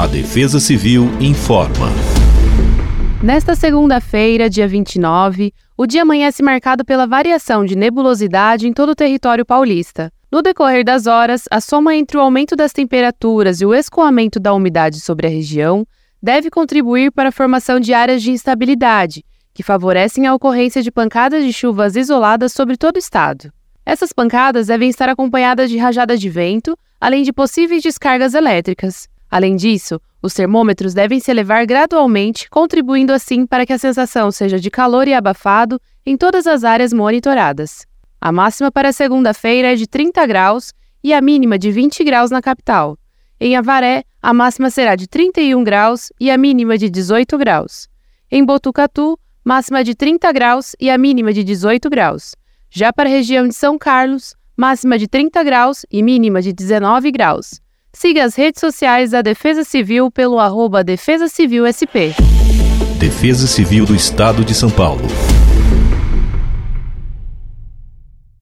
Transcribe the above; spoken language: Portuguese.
A Defesa Civil informa. Nesta segunda-feira, dia 29, o dia amanhece marcado pela variação de nebulosidade em todo o território paulista. No decorrer das horas, a soma entre o aumento das temperaturas e o escoamento da umidade sobre a região deve contribuir para a formação de áreas de instabilidade, que favorecem a ocorrência de pancadas de chuvas isoladas sobre todo o estado. Essas pancadas devem estar acompanhadas de rajadas de vento, além de possíveis descargas elétricas. Além disso, os termômetros devem se elevar gradualmente, contribuindo assim para que a sensação seja de calor e abafado em todas as áreas monitoradas. A máxima para segunda-feira é de 30 graus e a mínima de 20 graus na capital. Em Avaré, a máxima será de 31 graus e a mínima de 18 graus. Em Botucatu, máxima de 30 graus e a mínima de 18 graus. Já para a região de São Carlos, máxima de 30 graus e mínima de 19 graus. Siga as redes sociais da Defesa Civil pelo arroba Defesa Civil SP. Defesa Civil do Estado de São Paulo.